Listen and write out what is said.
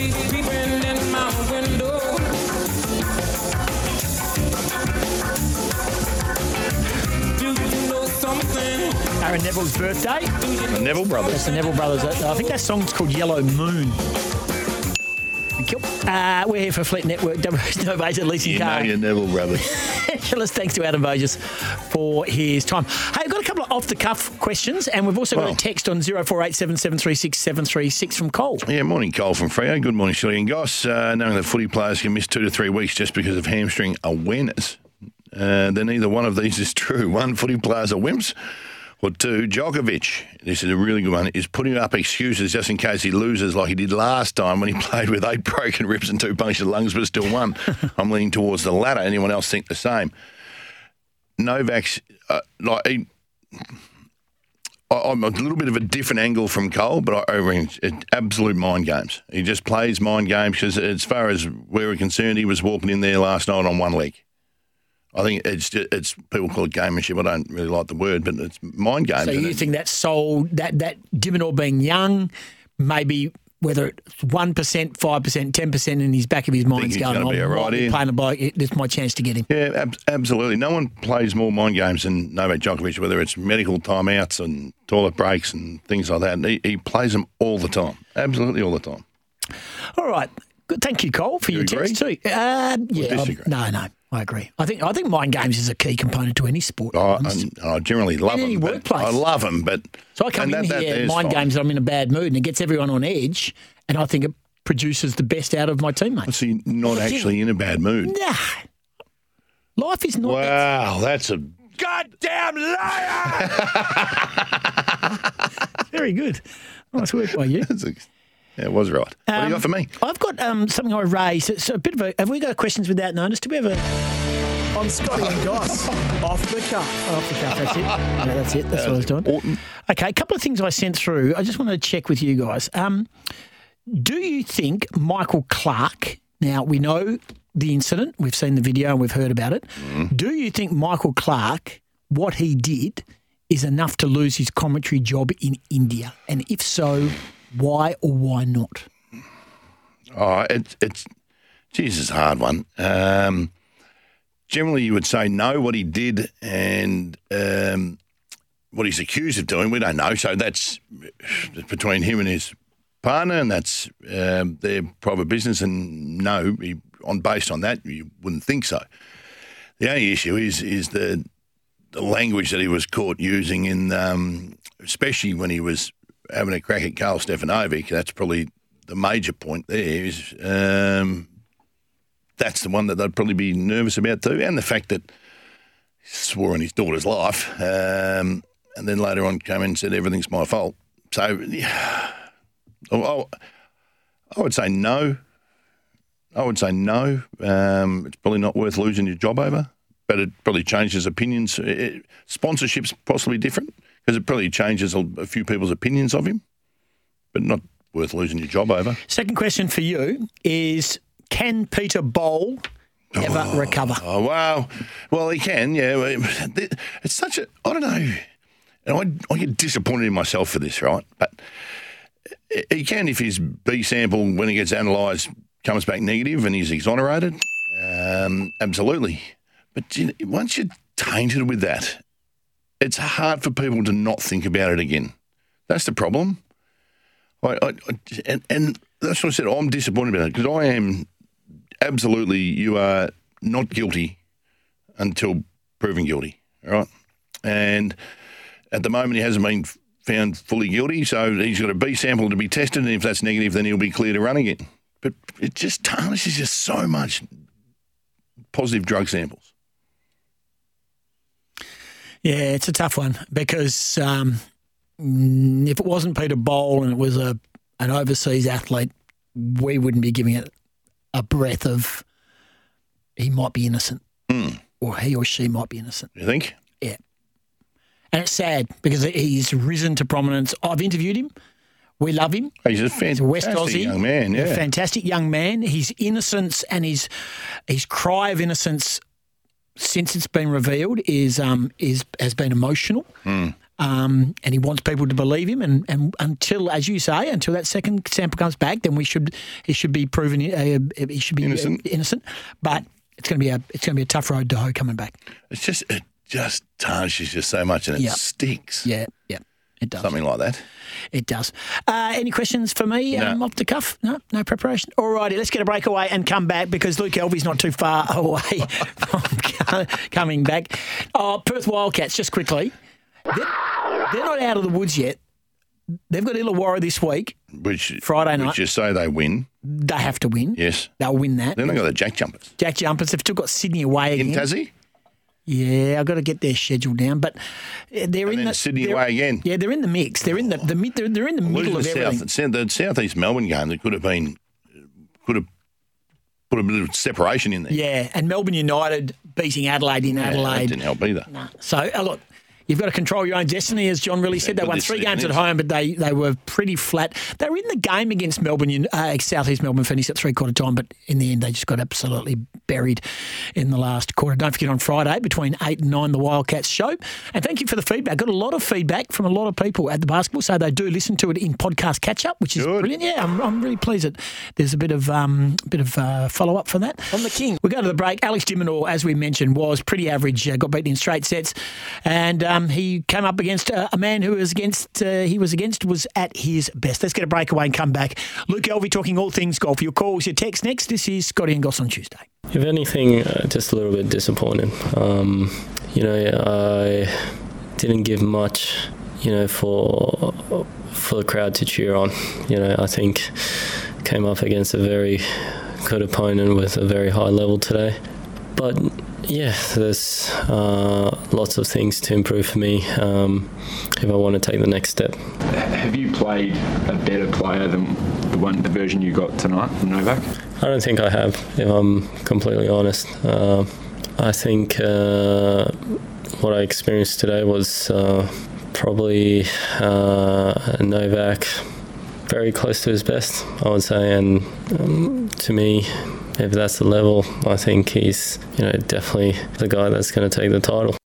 be peeping in my window. Do you know something? Aaron Neville's birthday. The Neville Brothers. That's the Neville Brothers. I think that song's called Yellow Moon. Thank you. Uh, we're here for Fleet Network, Novated Leasing You know your Neville Brothers. Specialist. Thanks to Adam Bogus for his time. Hey, I've got a couple of off the cuff questions, and we've also got a text on 0487 736 736 from Cole. Yeah, morning, Cole from Freo. Good morning, Shirley and Goss. Uh, knowing that footy players can miss two to three weeks just because of hamstring awareness, uh, then either one of these is true. One, footy players are wimps, or two, Djokovic, this is a really good one, is putting up excuses just in case he loses like he did last time when he played with eight broken ribs and two punctured lungs but still won. I'm leaning towards the latter. Anyone else think the same? Novak's, uh, like, he, I- I'm a little bit of a different angle from Cole, but I, I reckon it's absolute mind games. He just plays mind games because, as far as we're concerned, he was walking in there last night on one leg. I think it's it's people call it gamemanship. I don't really like the word, but it's mind games. So you think that soul, that that de Minaur being young, maybe whether it's one percent, five percent, ten percent in his back of his mind's he's going, gonna "I'm right here." playing a bloke. This is my chance to get him. Yeah, ab- absolutely. No one plays more mind games than Novak Djokovic, whether it's medical timeouts and toilet breaks and things like that. He, he plays them all the time, absolutely all the time. All right. Good. Thank you, Cole, for You your agree? text too. Uh, yeah. No, no. I agree. I think I think mind games is a key component to any sport. I, honest. and I generally love In any them. but- workplace. I love them, but so I come and in that- that here, is mind fine. games, I'm in a bad mood, and it gets everyone on edge, and I think it produces the best out of my teammates. So you're not actually in a bad mood. Nah. Life is not that Wow, that's a goddamn liar! very good. Nice work by you. That's a- yeah, it was right. what do you Um, got for me? I've got um, something I raised. It's a bit of a. Have we got questions without notice? Do we have a On Scotty and Goss, off the cuff. off the cuff? That's it. Yeah, that's it. That's what I was doing. Orton. Okay, a couple of things I sent through. I just wanted to check with you guys. Um, do you think Michael Clarke? Now we know the incident. We've seen the video and we've heard about it. Do you think Michael Clarke, what he did, is enough to lose his commentary job in India? And if so, why or why not? Oh, it's it's Jesus, a hard one. Um, generally, you would say no. What he did and um, what he's accused of doing, we don't know. So that's between him and his partner, and that's um, their private business. And no, he, on based on that, you wouldn't think so. The only issue is is the the language that he was caught using in, um, especially when he was having a crack at Karl Stefanovic. That's probably the major point there. Is um, that's the one that they'd probably be nervous about too, and the fact that he swore on his daughter's life, um, and then later on came in and said everything's my fault. So, yeah, I, I would say no. I would say no. Um, it's probably not worth losing your job over, but it probably changes opinions. It, sponsorship's possibly different because it probably changes a, a few people's opinions of him, but not worth losing your job over. Second question for you is: Can Peter Bol ever recover? Oh wow! Well, he can. Yeah, it's such a. I don't know. And I, I get disappointed in myself for this, right? But he can if his B sample, when he gets analysed, comes back negative and he's exonerated. Um, absolutely. But you know, once you're tainted with that, it's hard for people to not think about it again. That's the problem. I, I, and, and that's what I said. I'm disappointed about it because I am absolutely. You are not guilty until proven guilty. All right. And at the moment, he hasn't been found fully guilty, so he's got a B sample to be tested, and if that's negative, then he'll be clear to run again. But it just tarnishes just so much positive drug samples. Yeah, it's a tough one because um, mm, if it wasn't Peter Bol and it was a an overseas athlete, we wouldn't be giving it a breath of he might be innocent or he or she might be innocent. You think? Yeah. And it's sad because he's risen to prominence. I've interviewed him. We love him. He's a He's a West fantastic Aussie young man. a Yeah. fantastic young man. His innocence and his his cry of innocence since it's been revealed is um is has been emotional. Hmm. Um, and he wants people to believe him, and, and until, as you say, until that second sample comes back, then we should he should be proven uh, he should be Innocent. innocent. But it's going to be a it's going to be a tough road to hoe coming back. It's just it just tarnishes you so much and it Yeah. sticks. Yeah, yeah, it does. Something like that. It does. Uh, any questions for me No. um, off the cuff? No, no preparation. All righty, let's get a breakaway and come back because Luke Elvy's not too far away from coming back. Oh, Perth Wildcats, just quickly. They're, they're not out of the woods yet. They've got Illawarra this week. Which Friday night. Which you say they win. They have to win. Yes. They'll win that. Then they got the Jack Jumpers. Jack Jumpers They've still got Sydney away again. In. Tassie? Yeah, I've got to get their schedule down, but they're in then the Sydney away again. Yeah, they're in the mix. They're in the, the mid- they're, they're in the middle Losing of the everything. South, the Southeast Melbourne game that could have been could have put a bit of separation in there. Yeah, and Melbourne United beating Adelaide in Yeah, that Adelaide. didn't help either. So uh, look, you've got to control your own destiny, as John really said. They won three games at home, but they, they were pretty flat. They were in the game against Melbourne, uh, Southeast Melbourne, finished at three quarter time, but in the end they just got absolutely buried in the last quarter. Don't forget on Friday between eight and nine, the Wildcats show. And thank you for the feedback. Got a lot of feedback from a lot of people at the basketball, so they do listen to it in podcast catch up, which is Good. brilliant. Yeah, I'm, I'm really pleased that there's a bit of um, bit of uh, follow up for that. On the King, we go to the break. Alex de Minaur, as we mentioned, was pretty average. Uh, got beaten in straight sets, and um, he came up against uh, a man who was against uh, he was against was at his best. Let's get a breakaway and come back. Luke Elvy talking all things golf. Your calls, your text next. This is Scotty and Goss on Tuesday. If anything, uh, just a little bit disappointed. Um, you know, I didn't give much, you know, for for the crowd to cheer on. You know, I think came up against a very good opponent with a very high level today. But yeah, there's uh, lots of things to improve for me um, if I want to take the next step. Have you played a better player than the one the version you got tonight from Novak? I don't think I have, if I'm completely honest. Uh, I think uh, what I experienced today was uh, probably uh, Novak very close to his best, I would say. And um, to me, if that's the level, I think he's you know definitely the guy that's going to take the title.